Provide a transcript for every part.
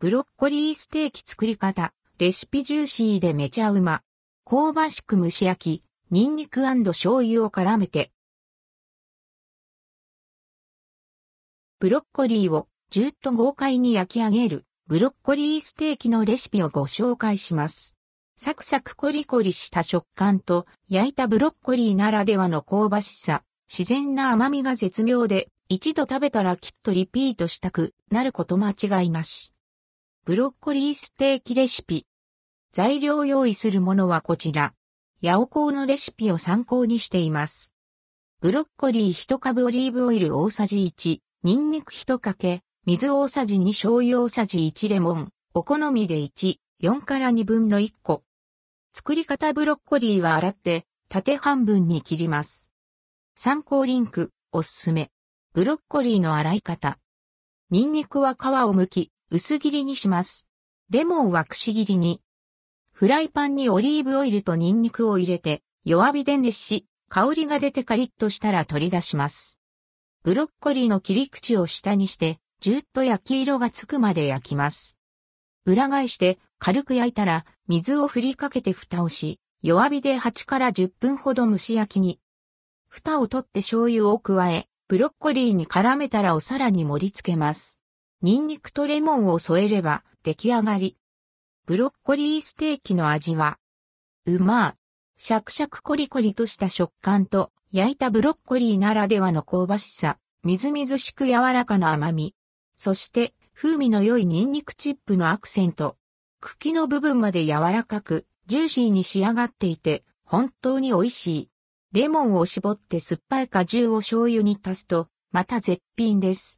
ブロッコリーステーキ作り方、レシピジューシーでめちゃうま。香ばしく蒸し焼き、ニンニク醤油を絡めて。ブロッコリーをジューッと豪快に焼き上げるブロッコリーステーキのレシピをご紹介します。サクサクコリコリした食感と焼いたブロッコリーならではの香ばしさ、自然な甘みが絶妙で一度食べたらきっとリピートしたくなること間違いなし。ブロッコリーステーキレシピ。材料用意するものはこちら。ヤオコーのレシピを参考にしています。ブロッコリー1株オリーブオイル大さじ1、ニンニク1かけ、水大さじ2醤油大さじ1レモン、お好みで1、4から2分の1個。作り方ブロッコリーは洗って縦半分に切ります。参考リンク、おすすめ。ブロッコリーの洗い方。ニンニクは皮を剥き、薄切りにします。レモンはくし切りに。フライパンにオリーブオイルとニンニクを入れて、弱火で熱し、香りが出てカリッとしたら取り出します。ブロッコリーの切り口を下にして、じゅっと焼き色がつくまで焼きます。裏返して軽く焼いたら水を振りかけて蓋をし、弱火で8から10分ほど蒸し焼きに。蓋を取って醤油を加え、ブロッコリーに絡めたらお皿に盛り付けます。ニンニクとレモンを添えれば出来上がり。ブロッコリーステーキの味は、うまシャクシャクコリコリとした食感と焼いたブロッコリーならではの香ばしさ、みずみずしく柔らかな甘み、そして風味の良いニンニクチップのアクセント。茎の部分まで柔らかく、ジューシーに仕上がっていて、本当に美味しい。レモンを絞って酸っぱい果汁を醤油に足すと、また絶品です。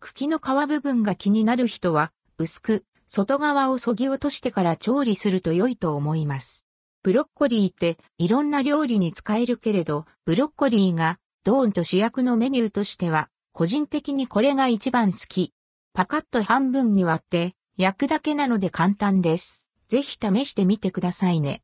茎の皮部分が気になる人は、薄く、外側を削ぎ落としてから調理すると良いと思います。ブロッコリーっていろんな料理に使えるけれど、ブロッコリーがドーンと主役のメニューとしては、個人的にこれが一番好き。パカッと半分に割って焼くだけなので簡単です。ぜひ試してみてくださいね。